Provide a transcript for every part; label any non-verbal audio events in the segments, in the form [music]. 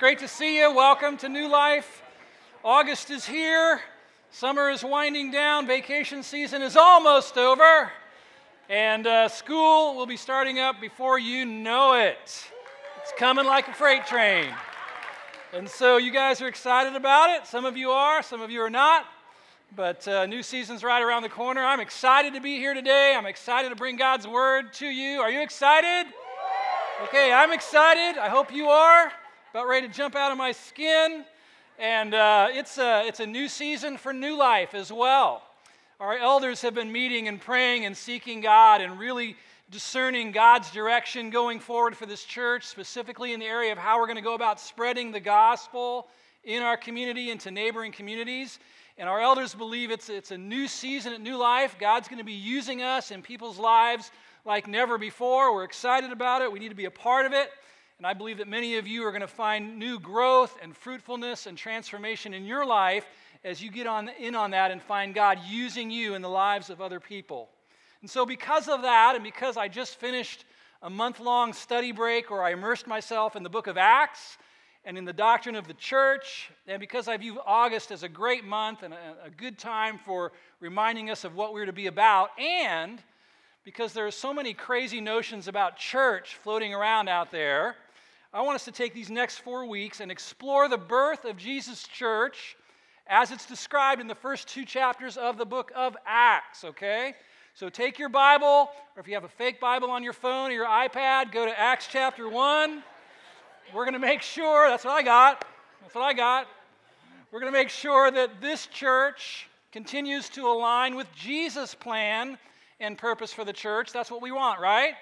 great to see you. Welcome to New Life. August is here. Summer is winding down. Vacation season is almost over. And uh, school will be starting up before you know it. It's coming like a freight train. And so you guys are excited about it. Some of you are, some of you are not. But uh, new season's right around the corner. I'm excited to be here today. I'm excited to bring God's word to you. Are you excited? Okay, I'm excited. I hope you are about ready to jump out of my skin. And uh, it's, a, it's a new season for new life as well. Our elders have been meeting and praying and seeking God and really discerning God's direction going forward for this church, specifically in the area of how we're going to go about spreading the gospel in our community and to neighboring communities. And our elders believe it's, it's a new season at New Life. God's going to be using us in people's lives like never before. We're excited about it. We need to be a part of it. And I believe that many of you are going to find new growth and fruitfulness and transformation in your life as you get on, in on that and find God using you in the lives of other people. And so, because of that, and because I just finished a month long study break where I immersed myself in the book of Acts and in the doctrine of the church, and because I view August as a great month and a, a good time for reminding us of what we're to be about, and because there are so many crazy notions about church floating around out there, I want us to take these next four weeks and explore the birth of Jesus' church as it's described in the first two chapters of the book of Acts, okay? So take your Bible, or if you have a fake Bible on your phone or your iPad, go to Acts chapter 1. We're going to make sure, that's what I got. That's what I got. We're going to make sure that this church continues to align with Jesus' plan and purpose for the church. That's what we want, right?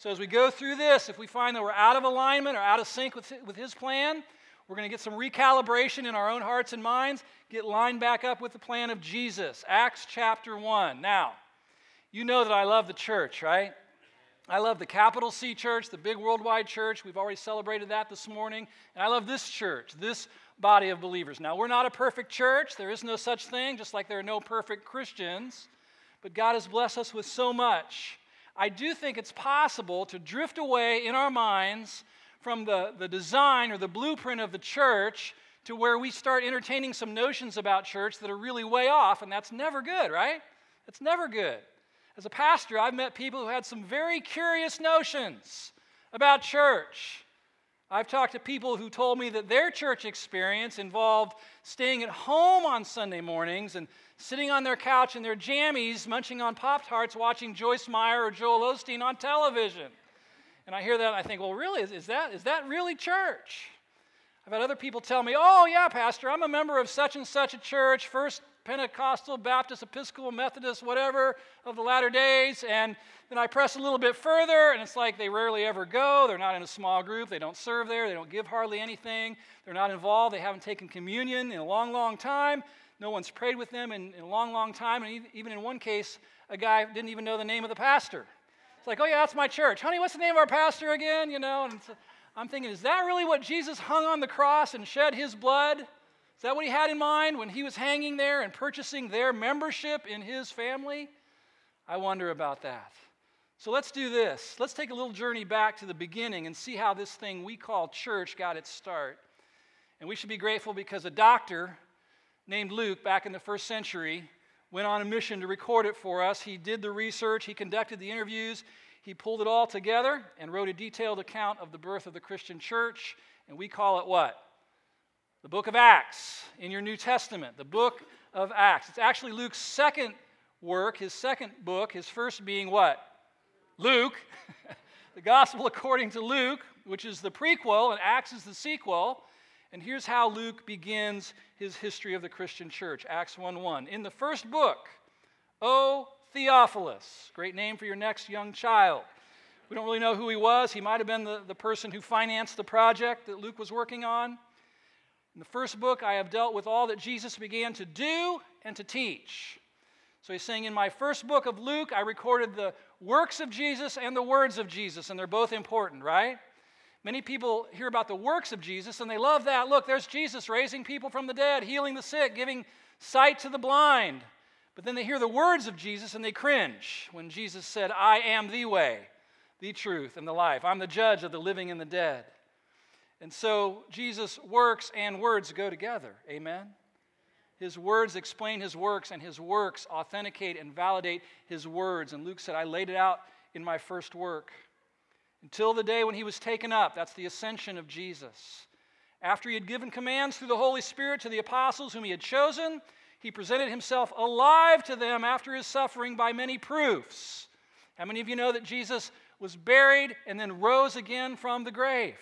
So, as we go through this, if we find that we're out of alignment or out of sync with, with His plan, we're going to get some recalibration in our own hearts and minds, get lined back up with the plan of Jesus. Acts chapter 1. Now, you know that I love the church, right? I love the capital C church, the big worldwide church. We've already celebrated that this morning. And I love this church, this body of believers. Now, we're not a perfect church. There is no such thing, just like there are no perfect Christians. But God has blessed us with so much. I do think it's possible to drift away in our minds from the, the design or the blueprint of the church to where we start entertaining some notions about church that are really way off, and that's never good, right? It's never good. As a pastor, I've met people who had some very curious notions about church. I've talked to people who told me that their church experience involved staying at home on Sunday mornings and sitting on their couch in their jammies, munching on Pop Tarts, watching Joyce Meyer or Joel Osteen on television. And I hear that and I think, well, really, is, is, that, is that really church? I've had other people tell me, oh, yeah, Pastor, I'm a member of such and such a church, First Pentecostal, Baptist, Episcopal, Methodist, whatever of the latter days. And then I press a little bit further, and it's like they rarely ever go. They're not in a small group. They don't serve there. They don't give hardly anything. They're not involved. They haven't taken communion in a long, long time. No one's prayed with them in, in a long, long time. And even in one case, a guy didn't even know the name of the pastor. It's like, oh, yeah, that's my church. Honey, what's the name of our pastor again? You know, and I'm thinking, is that really what Jesus hung on the cross and shed his blood? Is that what he had in mind when he was hanging there and purchasing their membership in his family? I wonder about that. So let's do this. Let's take a little journey back to the beginning and see how this thing we call church got its start. And we should be grateful because a doctor named Luke back in the first century went on a mission to record it for us. He did the research, he conducted the interviews, he pulled it all together and wrote a detailed account of the birth of the Christian church. And we call it what? The book of Acts in your New Testament. The book of Acts. It's actually Luke's second work, his second book, his first being what? Luke. [laughs] the gospel according to Luke, which is the prequel, and Acts is the sequel. And here's how Luke begins his history of the Christian church Acts 1 1. In the first book, O Theophilus, great name for your next young child. We don't really know who he was. He might have been the, the person who financed the project that Luke was working on. In the first book, I have dealt with all that Jesus began to do and to teach. So he's saying, in my first book of Luke, I recorded the works of Jesus and the words of Jesus, and they're both important, right? Many people hear about the works of Jesus and they love that. Look, there's Jesus raising people from the dead, healing the sick, giving sight to the blind. But then they hear the words of Jesus and they cringe when Jesus said, I am the way, the truth, and the life. I'm the judge of the living and the dead. And so Jesus' works and words go together. Amen? His words explain his works, and his works authenticate and validate his words. And Luke said, I laid it out in my first work. Until the day when he was taken up, that's the ascension of Jesus. After he had given commands through the Holy Spirit to the apostles whom he had chosen, he presented himself alive to them after his suffering by many proofs. How many of you know that Jesus was buried and then rose again from the grave?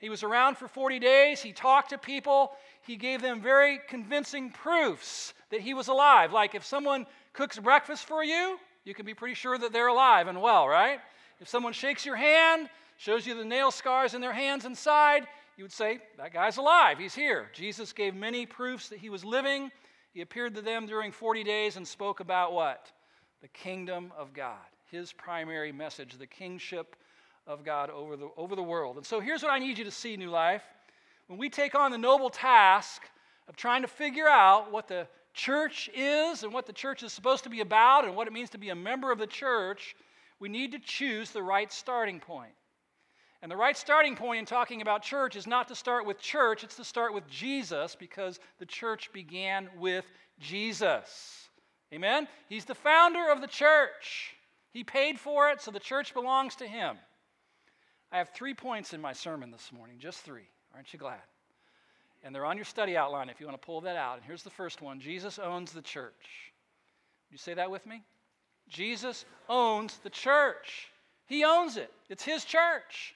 He was around for 40 days. He talked to people. He gave them very convincing proofs that he was alive. Like if someone cooks breakfast for you, you can be pretty sure that they're alive and well, right? If someone shakes your hand, shows you the nail scars in their hands inside, you would say, That guy's alive. He's here. Jesus gave many proofs that he was living. He appeared to them during 40 days and spoke about what? The kingdom of God. His primary message, the kingship of God over the, over the world. And so here's what I need you to see, New Life. When we take on the noble task of trying to figure out what the church is and what the church is supposed to be about and what it means to be a member of the church, we need to choose the right starting point. And the right starting point in talking about church is not to start with church, it's to start with Jesus because the church began with Jesus. Amen? He's the founder of the church. He paid for it, so the church belongs to him. I have three points in my sermon this morning, just three. Aren't you glad? And they're on your study outline if you want to pull that out. And here's the first one Jesus owns the church. Would You say that with me? Jesus owns the church. He owns it, it's His church.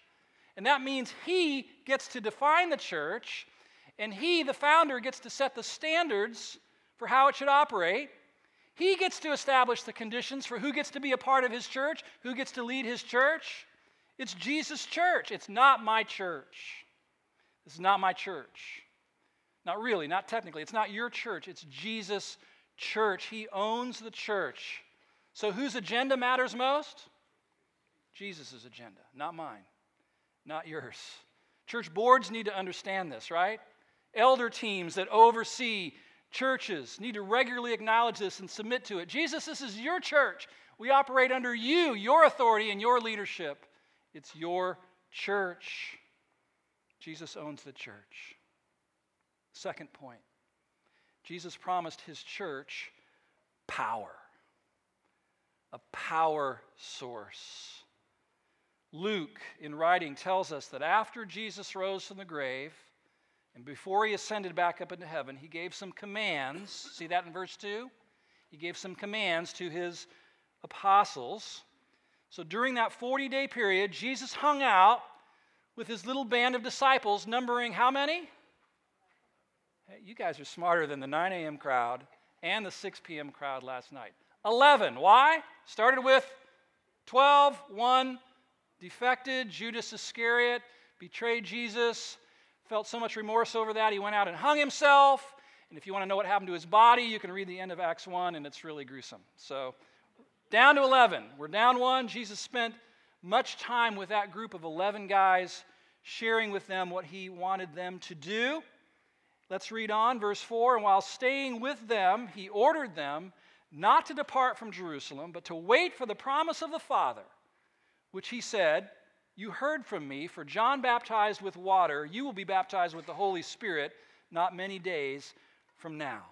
And that means He gets to define the church, and He, the founder, gets to set the standards for how it should operate. He gets to establish the conditions for who gets to be a part of His church, who gets to lead His church. It's Jesus' church. It's not my church. This is not my church. Not really, not technically. It's not your church. It's Jesus' church. He owns the church. So whose agenda matters most? Jesus' agenda, not mine, not yours. Church boards need to understand this, right? Elder teams that oversee churches need to regularly acknowledge this and submit to it. Jesus, this is your church. We operate under you, your authority, and your leadership. It's your church. Jesus owns the church. Second point Jesus promised his church power, a power source. Luke, in writing, tells us that after Jesus rose from the grave and before he ascended back up into heaven, he gave some commands. See that in verse 2? He gave some commands to his apostles. So during that 40 day period, Jesus hung out with his little band of disciples, numbering how many? Hey, you guys are smarter than the 9 a.m. crowd and the 6 p.m. crowd last night. 11. Why? Started with 12, 1 defected, Judas Iscariot betrayed Jesus, felt so much remorse over that, he went out and hung himself. And if you want to know what happened to his body, you can read the end of Acts 1, and it's really gruesome. So down to 11. We're down one. Jesus spent much time with that group of 11 guys, sharing with them what he wanted them to do. Let's read on, verse 4. And while staying with them, he ordered them not to depart from Jerusalem, but to wait for the promise of the Father, which he said, You heard from me, for John baptized with water, you will be baptized with the Holy Spirit not many days from now.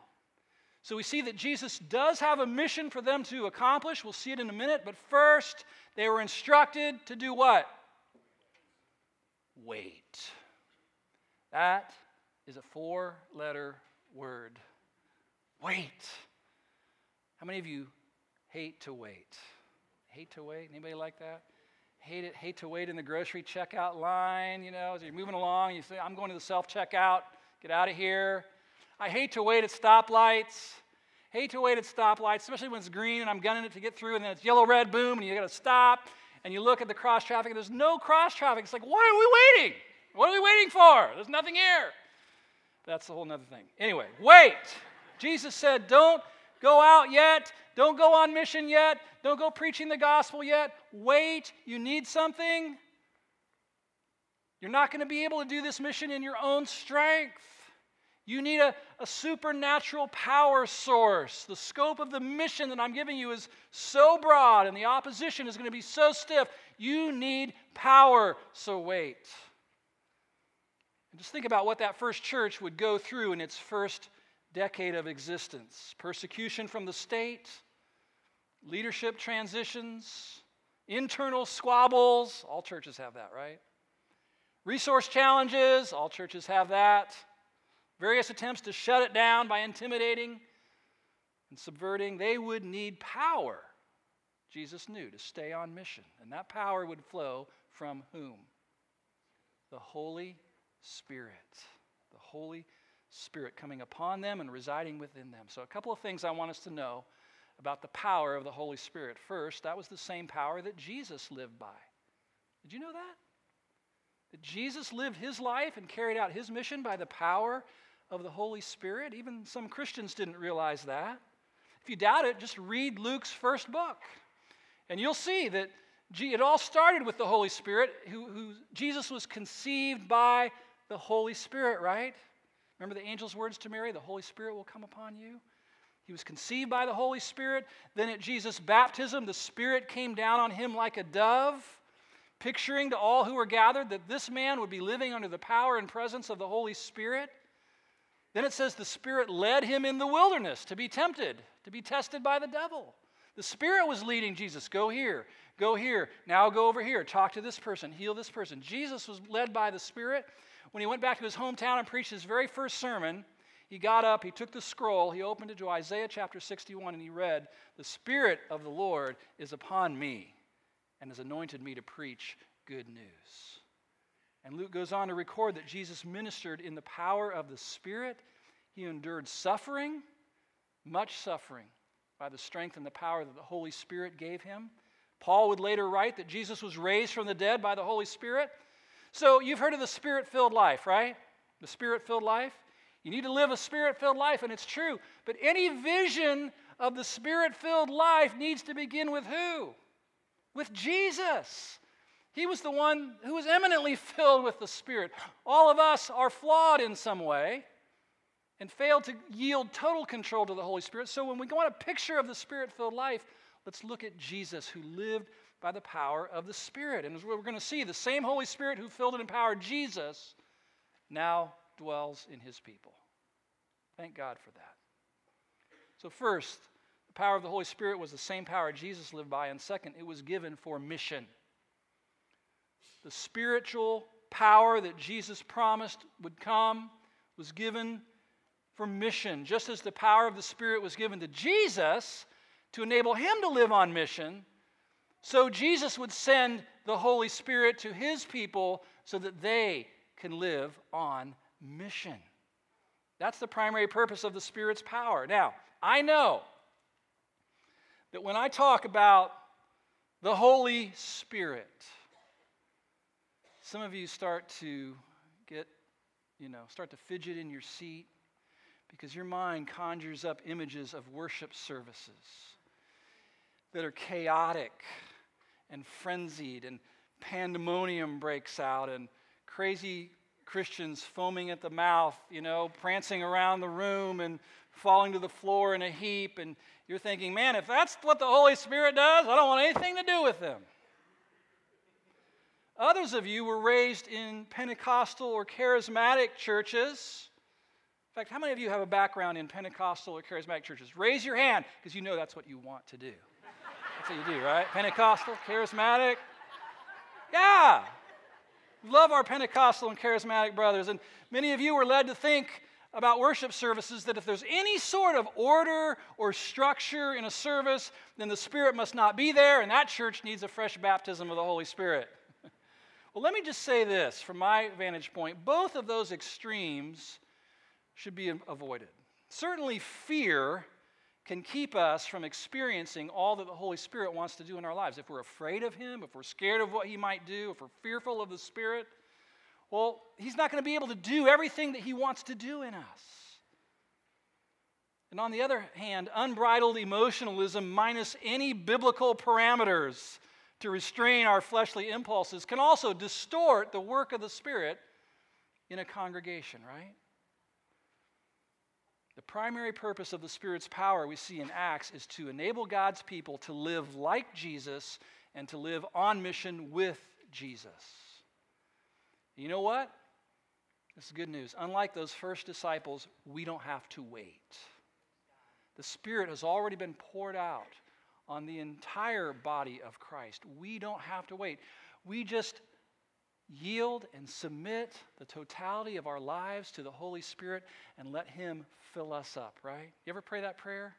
So we see that Jesus does have a mission for them to accomplish. We'll see it in a minute. But first, they were instructed to do what? Wait. That is a four letter word. Wait. How many of you hate to wait? Hate to wait? Anybody like that? Hate it, hate to wait in the grocery checkout line, you know, as you're moving along, you say, I'm going to the self-checkout, get out of here. I hate to wait at stoplights. Hate to wait at stoplights, especially when it's green and I'm gunning it to get through, and then it's yellow, red, boom, and you got to stop. And you look at the cross traffic, and there's no cross traffic. It's like, why are we waiting? What are we waiting for? There's nothing here. That's a whole other thing. Anyway, wait. Jesus said, don't go out yet. Don't go on mission yet. Don't go preaching the gospel yet. Wait. You need something. You're not going to be able to do this mission in your own strength. You need a, a supernatural power source. The scope of the mission that I'm giving you is so broad, and the opposition is going to be so stiff. You need power, so wait. just think about what that first church would go through in its first decade of existence persecution from the state, leadership transitions, internal squabbles. All churches have that, right? Resource challenges. All churches have that. Various attempts to shut it down by intimidating and subverting. They would need power, Jesus knew, to stay on mission. And that power would flow from whom? The Holy Spirit. The Holy Spirit coming upon them and residing within them. So, a couple of things I want us to know about the power of the Holy Spirit. First, that was the same power that Jesus lived by. Did you know that? That Jesus lived his life and carried out his mission by the power of the Holy Spirit? Even some Christians didn't realize that. If you doubt it, just read Luke's first book. And you'll see that it all started with the Holy Spirit, who, who Jesus was conceived by the Holy Spirit, right? Remember the angel's words to Mary? The Holy Spirit will come upon you. He was conceived by the Holy Spirit. Then at Jesus' baptism, the Spirit came down on him like a dove, picturing to all who were gathered that this man would be living under the power and presence of the Holy Spirit. Then it says the Spirit led him in the wilderness to be tempted, to be tested by the devil. The Spirit was leading Jesus go here, go here, now go over here, talk to this person, heal this person. Jesus was led by the Spirit. When he went back to his hometown and preached his very first sermon, he got up, he took the scroll, he opened it to Isaiah chapter 61, and he read, The Spirit of the Lord is upon me and has anointed me to preach good news. And Luke goes on to record that Jesus ministered in the power of the Spirit. He endured suffering, much suffering, by the strength and the power that the Holy Spirit gave him. Paul would later write that Jesus was raised from the dead by the Holy Spirit. So you've heard of the spirit filled life, right? The spirit filled life. You need to live a spirit filled life, and it's true. But any vision of the spirit filled life needs to begin with who? With Jesus. He was the one who was eminently filled with the Spirit. All of us are flawed in some way and fail to yield total control to the Holy Spirit. So when we want a picture of the Spirit filled life, let's look at Jesus who lived by the power of the Spirit. And as we're going to see, the same Holy Spirit who filled and empowered Jesus now dwells in his people. Thank God for that. So, first, the power of the Holy Spirit was the same power Jesus lived by, and second, it was given for mission. The spiritual power that Jesus promised would come was given for mission, just as the power of the Spirit was given to Jesus to enable him to live on mission. So Jesus would send the Holy Spirit to his people so that they can live on mission. That's the primary purpose of the Spirit's power. Now, I know that when I talk about the Holy Spirit, some of you start to get, you know, start to fidget in your seat because your mind conjures up images of worship services that are chaotic and frenzied, and pandemonium breaks out, and crazy Christians foaming at the mouth, you know, prancing around the room and falling to the floor in a heap. And you're thinking, man, if that's what the Holy Spirit does, I don't want anything to do with them. Others of you were raised in Pentecostal or charismatic churches. In fact, how many of you have a background in Pentecostal or charismatic churches? Raise your hand because you know that's what you want to do. That's what you do, right? Pentecostal, charismatic. Yeah, love our Pentecostal and charismatic brothers. And many of you were led to think about worship services that if there's any sort of order or structure in a service, then the Spirit must not be there, and that church needs a fresh baptism of the Holy Spirit. Well, let me just say this from my vantage point both of those extremes should be avoided. Certainly, fear can keep us from experiencing all that the Holy Spirit wants to do in our lives. If we're afraid of Him, if we're scared of what He might do, if we're fearful of the Spirit, well, He's not going to be able to do everything that He wants to do in us. And on the other hand, unbridled emotionalism minus any biblical parameters to restrain our fleshly impulses can also distort the work of the Spirit in a congregation, right? The primary purpose of the Spirit's power we see in Acts is to enable God's people to live like Jesus and to live on mission with Jesus. You know what? This is good news. Unlike those first disciples, we don't have to wait. The Spirit has already been poured out on the entire body of Christ. We don't have to wait. We just yield and submit the totality of our lives to the Holy Spirit and let Him fill us up, right? You ever pray that prayer?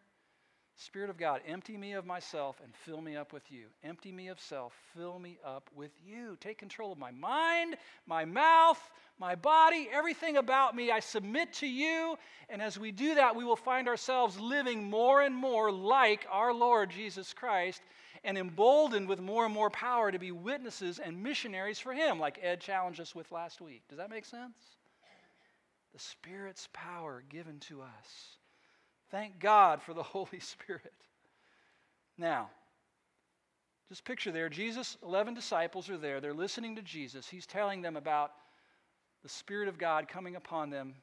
Spirit of God, empty me of myself and fill me up with you. Empty me of self, fill me up with you. Take control of my mind, my mouth, my body, everything about me. I submit to you. And as we do that, we will find ourselves living more and more like our Lord Jesus Christ and emboldened with more and more power to be witnesses and missionaries for Him, like Ed challenged us with last week. Does that make sense? The Spirit's power given to us. Thank God for the [laughs] Holy Spirit. Now, just picture there, Jesus, 11 disciples are there. They're listening to Jesus. He's telling them about the Spirit of God coming upon them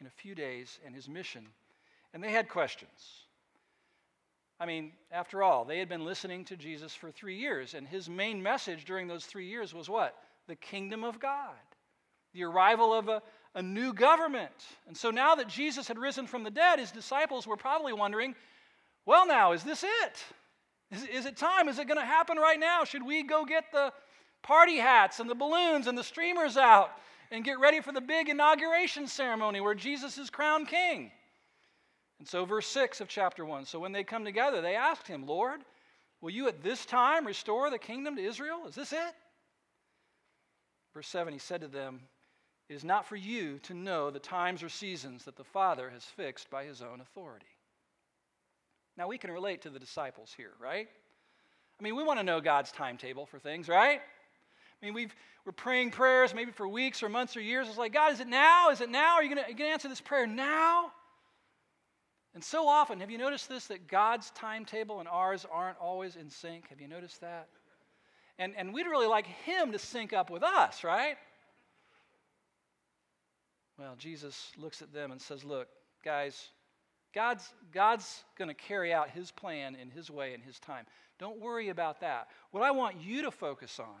in a few days and his mission. And they had questions. I mean, after all, they had been listening to Jesus for three years, and his main message during those three years was what? The kingdom of God, the arrival of a, a new government. And so now that Jesus had risen from the dead, his disciples were probably wondering, well, now, is this it? Is, is it time? Is it going to happen right now? Should we go get the party hats and the balloons and the streamers out and get ready for the big inauguration ceremony where Jesus is crowned king? And so, verse 6 of chapter 1 so when they come together, they asked him, Lord, will you at this time restore the kingdom to Israel? Is this it? Verse 7 He said to them, it is not for you to know the times or seasons that the Father has fixed by his own authority. Now, we can relate to the disciples here, right? I mean, we want to know God's timetable for things, right? I mean, we've, we're praying prayers maybe for weeks or months or years. It's like, God, is it now? Is it now? Are you going to answer this prayer now? And so often, have you noticed this, that God's timetable and ours aren't always in sync? Have you noticed that? And, and we'd really like Him to sync up with us, right? Well, Jesus looks at them and says, Look, guys, God's, God's going to carry out his plan in his way in his time. Don't worry about that. What I want you to focus on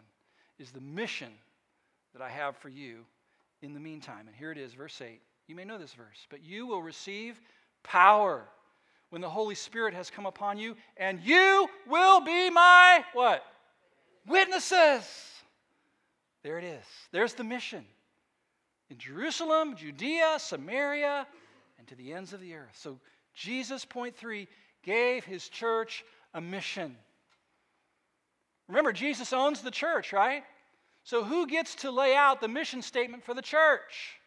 is the mission that I have for you in the meantime. And here it is, verse 8. You may know this verse, but you will receive power when the Holy Spirit has come upon you, and you will be my what? Witnesses. There it is. There's the mission in Jerusalem, Judea, Samaria, and to the ends of the earth. So, Jesus, point three, gave his church a mission. Remember, Jesus owns the church, right? So, who gets to lay out the mission statement for the church?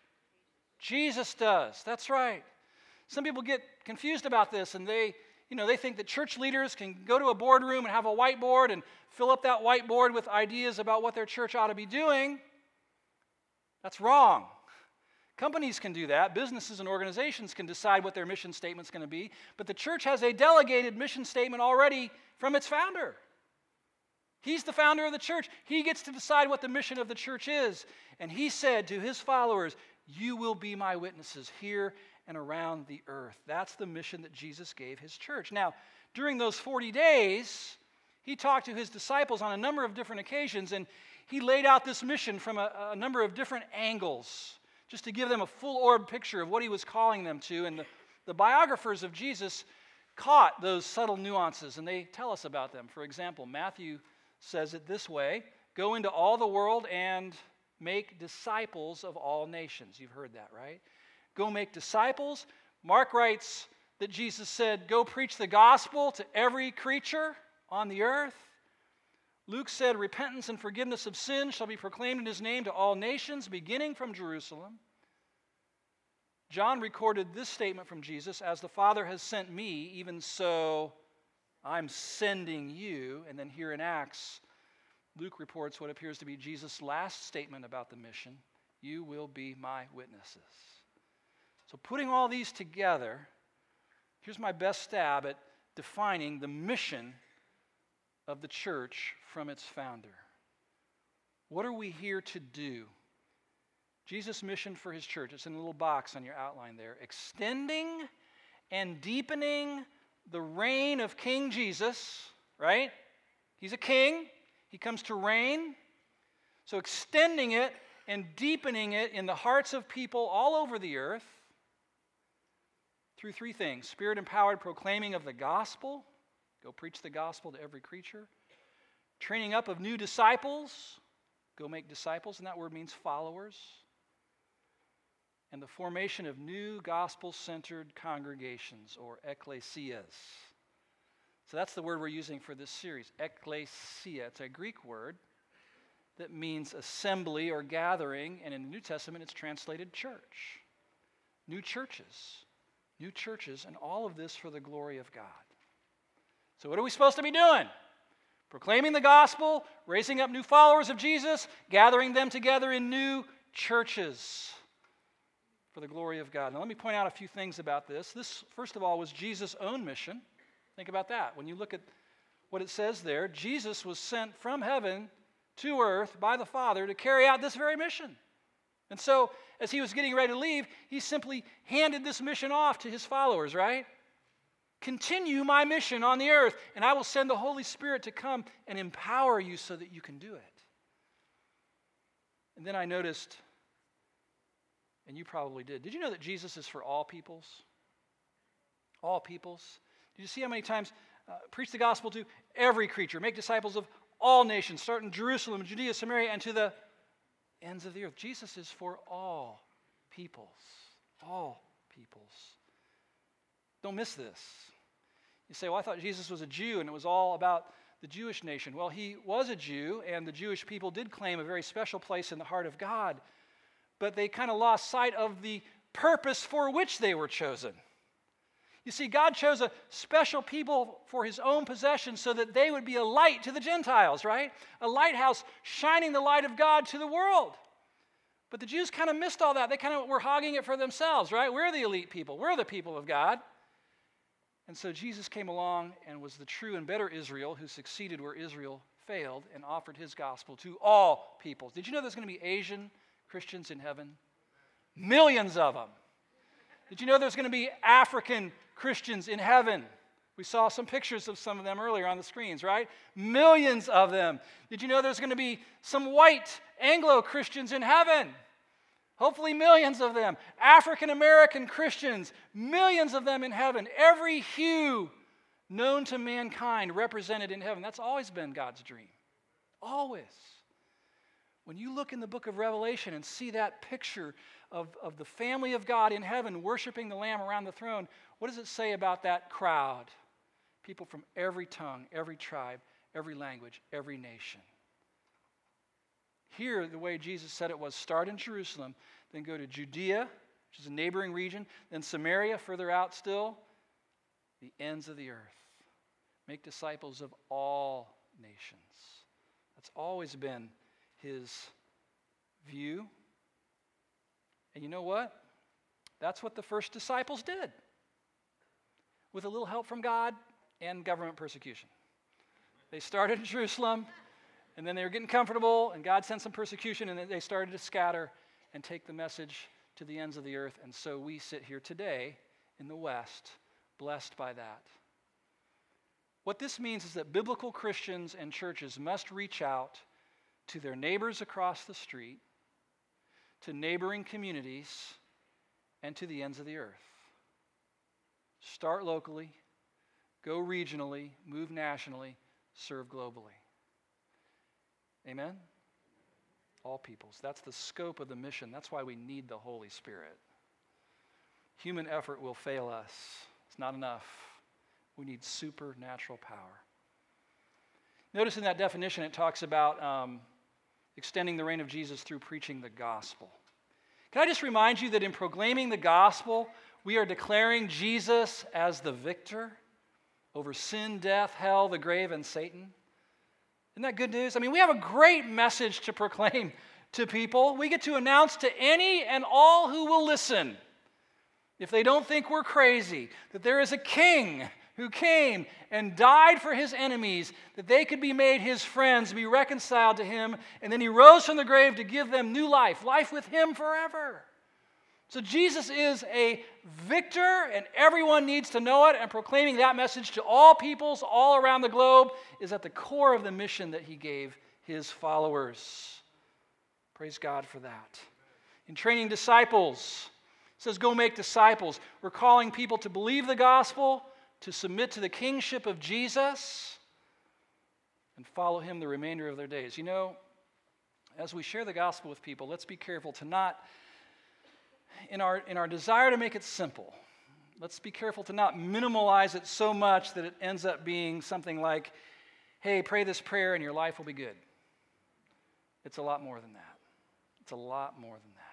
Jesus does. That's right. Some people get confused about this and they, you know, they think that church leaders can go to a boardroom and have a whiteboard and fill up that whiteboard with ideas about what their church ought to be doing. That's wrong. Companies can do that. Businesses and organizations can decide what their mission statement's going to be. But the church has a delegated mission statement already from its founder. He's the founder of the church. He gets to decide what the mission of the church is. And he said to his followers, You will be my witnesses here and around the earth. That's the mission that Jesus gave his church. Now, during those 40 days, he talked to his disciples on a number of different occasions, and he laid out this mission from a, a number of different angles just to give them a full orb picture of what he was calling them to. And the, the biographers of Jesus caught those subtle nuances and they tell us about them. For example, Matthew says it this way Go into all the world and make disciples of all nations. You've heard that, right? Go make disciples. Mark writes that Jesus said, Go preach the gospel to every creature on the earth. Luke said, Repentance and forgiveness of sin shall be proclaimed in his name to all nations, beginning from Jerusalem. John recorded this statement from Jesus As the Father has sent me, even so I'm sending you. And then here in Acts, Luke reports what appears to be Jesus' last statement about the mission You will be my witnesses. So, putting all these together, here's my best stab at defining the mission of the church from its founder. What are we here to do? Jesus' mission for his church, it's in a little box on your outline there. Extending and deepening the reign of King Jesus, right? He's a king, he comes to reign. So, extending it and deepening it in the hearts of people all over the earth through three things spirit empowered proclaiming of the gospel, go preach the gospel to every creature, training up of new disciples, go make disciples, and that word means followers, and the formation of new gospel centered congregations or ecclesias. So that's the word we're using for this series, ecclesia. It's a Greek word that means assembly or gathering, and in the New Testament it's translated church. New churches, new churches, and all of this for the glory of God. So, what are we supposed to be doing? Proclaiming the gospel, raising up new followers of Jesus, gathering them together in new churches for the glory of God. Now, let me point out a few things about this. This, first of all, was Jesus' own mission. Think about that. When you look at what it says there, Jesus was sent from heaven to earth by the Father to carry out this very mission. And so, as he was getting ready to leave, he simply handed this mission off to his followers, right? Continue my mission on the earth, and I will send the Holy Spirit to come and empower you so that you can do it. And then I noticed, and you probably did, did you know that Jesus is for all peoples? All peoples. Did you see how many times uh, preach the gospel to every creature, make disciples of all nations, start in Jerusalem, Judea, Samaria, and to the ends of the earth? Jesus is for all peoples. All peoples. Don't miss this. You say, well, I thought Jesus was a Jew and it was all about the Jewish nation. Well, he was a Jew, and the Jewish people did claim a very special place in the heart of God, but they kind of lost sight of the purpose for which they were chosen. You see, God chose a special people for his own possession so that they would be a light to the Gentiles, right? A lighthouse shining the light of God to the world. But the Jews kind of missed all that. They kind of were hogging it for themselves, right? We're the elite people, we're the people of God. And so Jesus came along and was the true and better Israel who succeeded where Israel failed and offered his gospel to all peoples. Did you know there's going to be Asian Christians in heaven? Millions of them. Did you know there's going to be African Christians in heaven? We saw some pictures of some of them earlier on the screens, right? Millions of them. Did you know there's going to be some white Anglo Christians in heaven? Hopefully, millions of them. African American Christians, millions of them in heaven. Every hue known to mankind represented in heaven. That's always been God's dream. Always. When you look in the book of Revelation and see that picture of, of the family of God in heaven worshiping the Lamb around the throne, what does it say about that crowd? People from every tongue, every tribe, every language, every nation. Here, the way Jesus said it was start in Jerusalem, then go to Judea, which is a neighboring region, then Samaria, further out still, the ends of the earth. Make disciples of all nations. That's always been his view and you know what? That's what the first disciples did with a little help from God and government persecution. They started in Jerusalem, and then they were getting comfortable, and God sent some persecution, and they started to scatter and take the message to the ends of the earth. And so we sit here today in the West, blessed by that. What this means is that biblical Christians and churches must reach out to their neighbors across the street to neighboring communities, and to the ends of the earth. Start locally, go regionally, move nationally, serve globally. Amen? All peoples. That's the scope of the mission. That's why we need the Holy Spirit. Human effort will fail us, it's not enough. We need supernatural power. Notice in that definition, it talks about. Um, extending the reign of Jesus through preaching the gospel. Can I just remind you that in proclaiming the gospel, we are declaring Jesus as the victor over sin, death, hell, the grave, and Satan? Isn't that good news? I mean, we have a great message to proclaim to people. We get to announce to any and all who will listen, if they don't think we're crazy, that there is a king who came and died for his enemies, that they could be made his friends, be reconciled to him, and then he rose from the grave to give them new life, life with him forever. So Jesus is a victor, and everyone needs to know it, and proclaiming that message to all peoples all around the globe is at the core of the mission that he gave his followers. Praise God for that. In training disciples, it says, Go make disciples. We're calling people to believe the gospel, to submit to the kingship of Jesus, and follow him the remainder of their days. You know, as we share the gospel with people, let's be careful to not, in our, in our desire to make it simple, let's be careful to not minimalize it so much that it ends up being something like, hey, pray this prayer and your life will be good. It's a lot more than that. It's a lot more than that.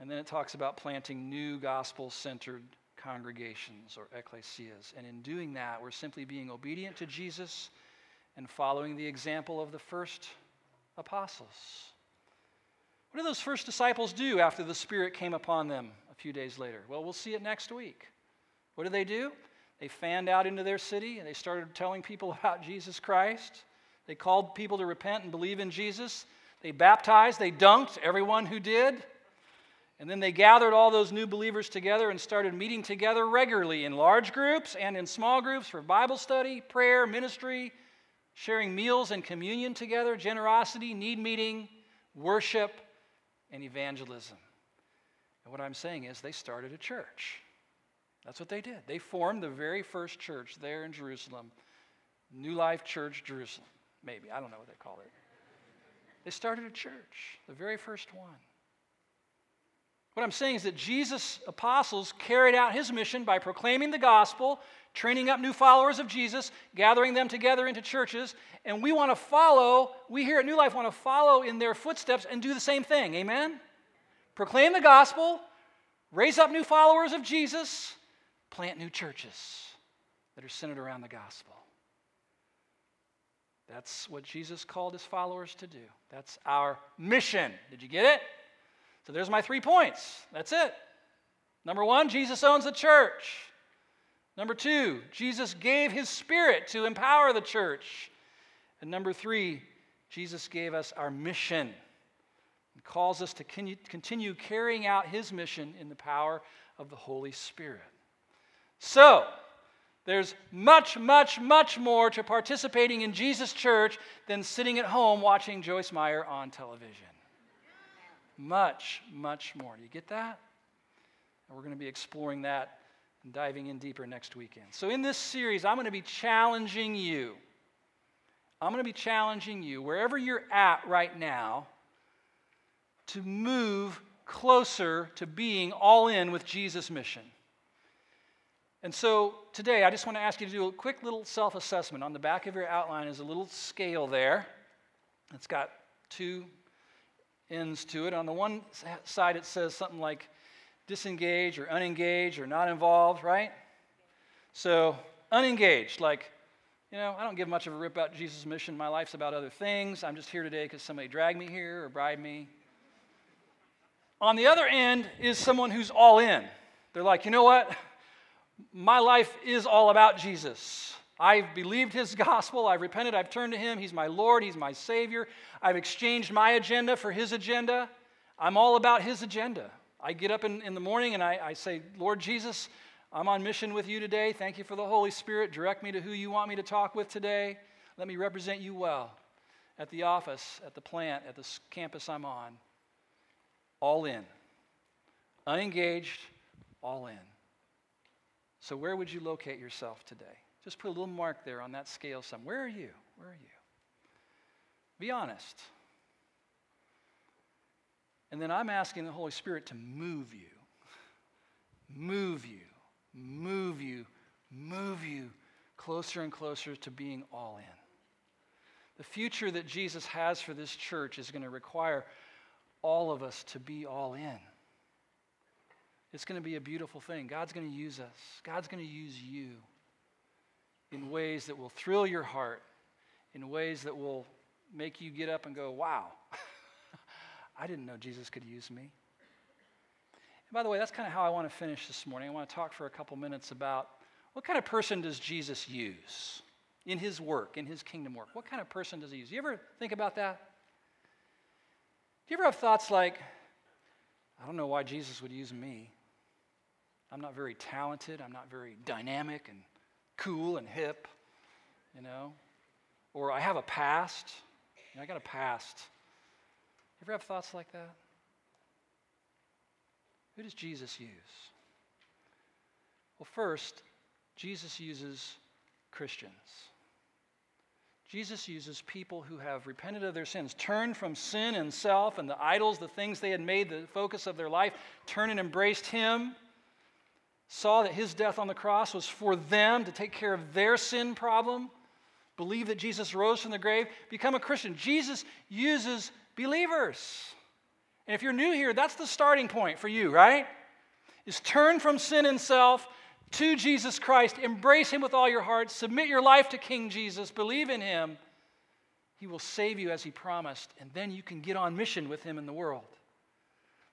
And then it talks about planting new gospel centered congregations or ecclesias. And in doing that, we're simply being obedient to Jesus and following the example of the first apostles. What did those first disciples do after the Spirit came upon them a few days later? Well, we'll see it next week. What did they do? They fanned out into their city and they started telling people [laughs] about Jesus Christ. They called people to repent and believe in Jesus. They baptized, they dunked everyone who did. And then they gathered all those new believers together and started meeting together regularly in large groups and in small groups for Bible study, prayer, ministry, sharing meals and communion together, generosity, need meeting, worship, and evangelism. And what I'm saying is they started a church. That's what they did. They formed the very first church there in Jerusalem, New Life Church Jerusalem. Maybe. I don't know what they call it. They started a church, the very first one. What I'm saying is that Jesus' apostles carried out his mission by proclaiming the gospel, training up new followers of Jesus, gathering them together into churches, and we want to follow, we here at New Life want to follow in their footsteps and do the same thing. Amen? Proclaim the gospel, raise up new followers of Jesus, plant new churches that are centered around the gospel. That's what Jesus called his followers to do. That's our mission. Did you get it? So there's my three points. That's it. Number one, Jesus owns the church. Number two, Jesus gave his spirit to empower the church. And number three, Jesus gave us our mission and calls us to continue carrying out his mission in the power of the Holy Spirit. So, there's much, much, much more to participating in Jesus' church than sitting at home watching Joyce Meyer on television much, much more. Do you get that? And we're going to be exploring that and diving in deeper next weekend. So, in this series, I'm going to be challenging you. I'm going to be challenging you, wherever you're at right now, to move closer to being all in with Jesus' mission. And so today, I just want to ask you to do a quick little self assessment. On the back of your outline is a little scale there. It's got two ends to it. On the one side, it says something like disengage or unengaged or not involved, right? So, unengaged, like, you know, I don't give much of a rip about Jesus' mission. My life's about other things. I'm just here today because somebody dragged me here or bribed me. On the other end is someone who's all in. They're like, you know what? My life is all about Jesus. I've believed his [laughs] gospel. I've repented. I've turned to him. He's my Lord. He's my Savior. I've exchanged my agenda for his agenda. I'm all about his agenda. I get up in, in the morning and I, I say, Lord Jesus, I'm on mission with you today. Thank you for the Holy Spirit. Direct me to who you want me to talk with today. Let me represent you well at the office, at the plant, at the campus I'm on. All in. Unengaged, all in. So, where would you locate yourself today? Just put a little mark there on that scale some. Where are you? Where are you? Be honest. And then I'm asking the Holy Spirit to move you, move you, move you, move you closer and closer to being all in. The future that Jesus has for this church is going to require all of us to be all in. It's going to be a beautiful thing. God's going to use us, God's going to use you in ways that will thrill your heart, in ways that will make you get up and go, wow, [laughs] I didn't know Jesus could use me. And by the way, that's kind of how I want to finish this morning. I want to talk for a couple minutes about what kind of person does Jesus use in his work, in his kingdom work? What kind of person does he use? You ever think about that? Do you ever have thoughts like, I don't know why Jesus would use me? I'm not very talented, I'm not very dynamic and cool and hip, you know. Or I have a past. You know, I got a past. You ever have thoughts like that? Who does Jesus use? Well, first, Jesus uses Christians. Jesus uses people who have repented of their sins, turned from sin and self and the idols, the things they had made the focus of their life, turned and embraced Him, saw that His death on the cross was for them to take care of their sin problem, believe that Jesus rose from the grave, become a Christian. Jesus uses believers. And if you're new here, that's the starting point for you, right? Is turn from sin and self to Jesus Christ, embrace Him with all your heart, submit your life to King Jesus, believe in Him. He will save you as He promised, and then you can get on mission with Him in the world.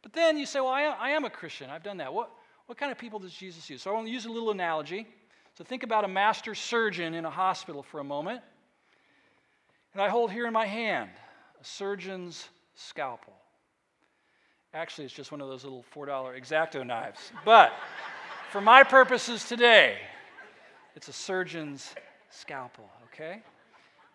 But then you say, Well, I am, a Christian. I've done that. What, what kind of people does Jesus use? So I want to use a little analogy. So think about a master surgeon in a hospital for a moment. And I hold here in my hand a surgeon's scalpel. Actually, it's just one of those little $4 exacto knives. But for my purposes today, it's a surgeon's scalpel, okay?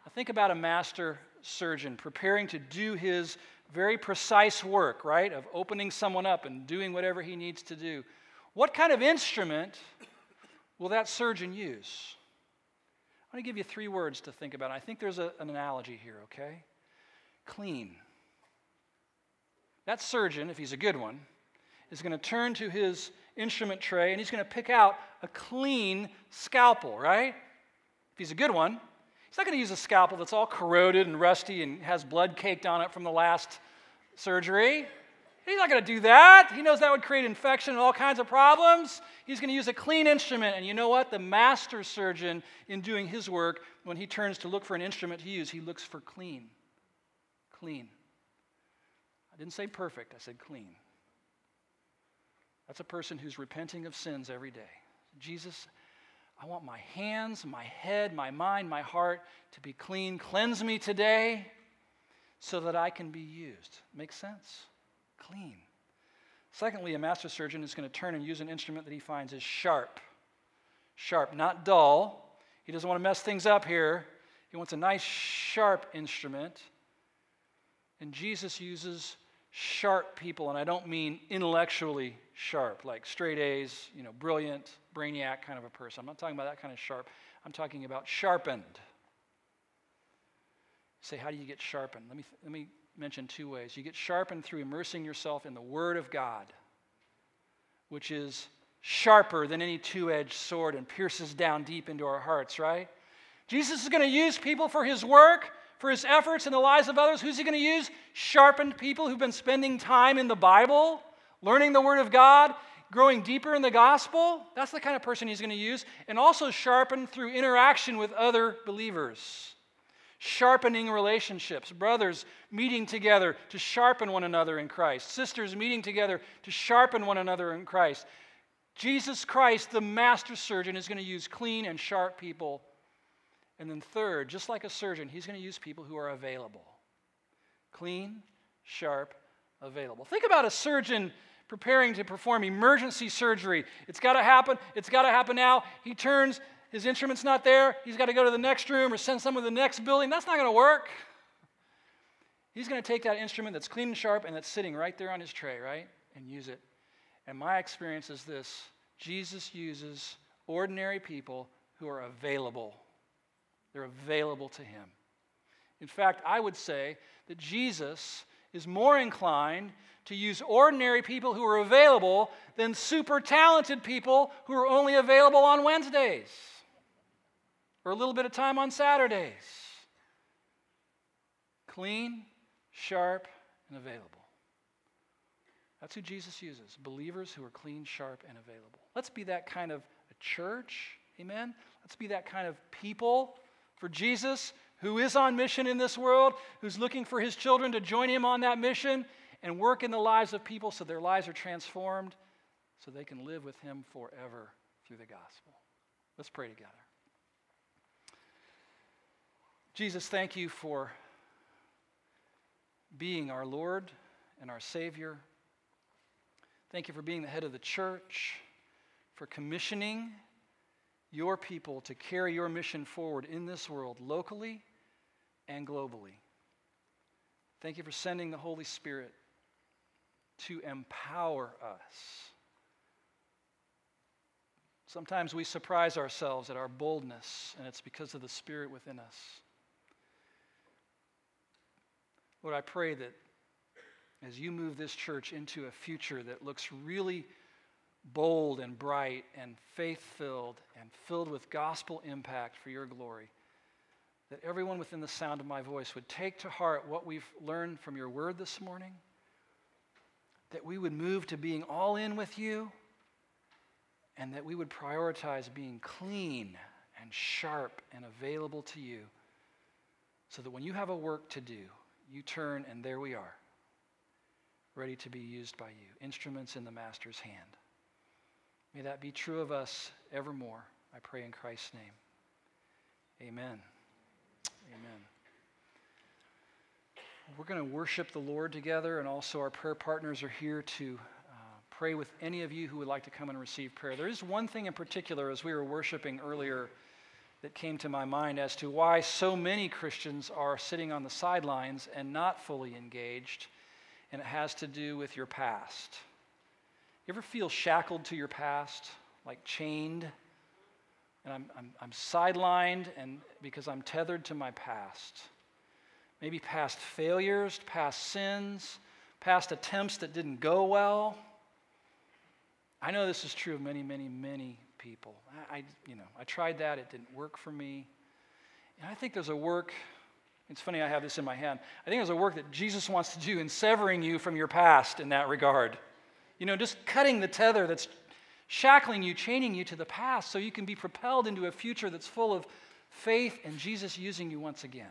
Now think about a master surgeon preparing to do his very precise work, right, of opening someone up and doing whatever he needs to do. What kind of instrument will that surgeon use? I'm going to give you three words to think about. I think there's a, an analogy here, okay? Clean. That surgeon, if he's a good one, is going to turn to his instrument tray and he's going to pick out a clean scalpel, right? If he's a good one, he's not going to use a scalpel that's all corroded and rusty and has blood caked on it from the last surgery. He's not going to do that. He knows that would create infection and all kinds of problems. He's going to use a clean instrument. And you know what? The master surgeon, in doing his work, when he turns to look for an instrument to use, he looks for clean. Clean. I didn't say perfect, I said clean. That's a person who's repenting of sins every day. Jesus, I want my hands, my head, my mind, my heart to be clean. Cleanse me today so that I can be used. Makes sense? Clean. Secondly, a master surgeon is going to turn and use an instrument that he finds is sharp. Sharp, not dull. He doesn't want to mess things up here. He wants a nice, sharp instrument. And Jesus uses sharp people, and I don't mean intellectually sharp, like straight A's, you know, brilliant, brainiac kind of a person. I'm not talking about that kind of sharp. I'm talking about sharpened. Say, how do you get sharpened? Let me, let me mention two ways. You get sharpened through immersing yourself in the Word of God, which is sharper than any two edged sword and pierces down deep into our hearts, right? Jesus is going to use people for his work for his efforts in the lives of others. Who's he going to use? Sharpened people who've been spending time in the Bible, learning the Word of God, growing deeper in the gospel. That's the kind of person he's going to use. And also sharpened through interaction with other believers. Sharpening relationships, brothers meeting together to sharpen one another in Christ, sisters meeting together to sharpen one another in Christ. Jesus Christ, the master surgeon, is going to use clean and sharp people and then, third, just like a surgeon, he's going to use people who are available clean, sharp, available. Think about a surgeon preparing to perform emergency surgery. It's got to happen. It's got to happen now. He turns, his instrument's not there. He's got to go to the next room or send someone to the next building. That's not going to work. He's going to take that instrument that's clean and sharp and that's sitting right there on his tray, right? And use it. And my experience is this Jesus uses ordinary people who are available they're available to him. In fact, I would say that Jesus is more inclined to use ordinary people who are available than super talented people who are only available on Wednesdays or a little bit of time on Saturdays. Clean, sharp, and available. That's who Jesus uses believers who are clean, sharp, and available. Let's be that kind of a church. Amen. Let's be that kind of people for Jesus, who is on mission in this world, who's looking for his children to join him on that mission and work in the lives of people so their lives are transformed so they can live with him forever through the gospel. Let's pray together. Jesus, thank you for being our Lord and our Savior. Thank you for being the head of the church, for commissioning your people to carry your mission forward in this world, locally and globally. Thank you for sending the Holy Spirit to empower us. Sometimes we surprise ourselves at our boldness, and it's because of the Spirit within us. Lord, I pray that as you move this church into a future that looks really bold and bright and faith filled and filled with gospel impact for your glory, that everyone within the sound of my voice would take to heart what we've learned from your word this morning, that we would move to being all in with you, and that we would prioritize being clean and sharp and available to you, so that when you have a work to do, you turn and there we are, ready to be used by you, instruments in the Master's hand. May that be true of us evermore. I pray in Christ's name. Amen. Amen. We're going to worship the Lord together, and also our prayer partners are here to uh, pray with any of you who would like to come and receive prayer. There is one thing in particular as we were worshiping earlier that came to my mind as to why so many Christians are sitting on the sidelines and not fully engaged, and it has to do with your past. You ever feel shackled to your past, like chained? And I'm, I'm, I'm sidelined and because I'm tethered to my past. Maybe past failures, past sins, past attempts that didn't go well. I know this is true of many, many, many people. I, I, you know, I tried that, it didn't work for me. And I think there's a work, it's funny I have this in my hand. I think there's a work that Jesus wants to do in severing you from your past in that regard. You know, just cutting the tether that's shackling you, chaining you to the past so you can be propelled into a future that's full of faith and Jesus using you once again.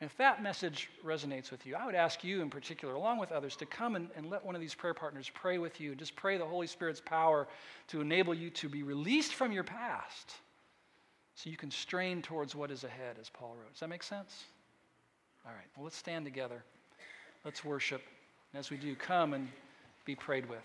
And if that message resonates with you, I would ask you in particular, along with others, to come and, and, let one of these prayer partners pray with you. Just pray the Holy Spirit's power to enable you to be released from your past so you can strain towards what is ahead, as Paul wrote. Does that make sense? All right, well, let's stand together. Let's worship. And as we do, come and be prayed with.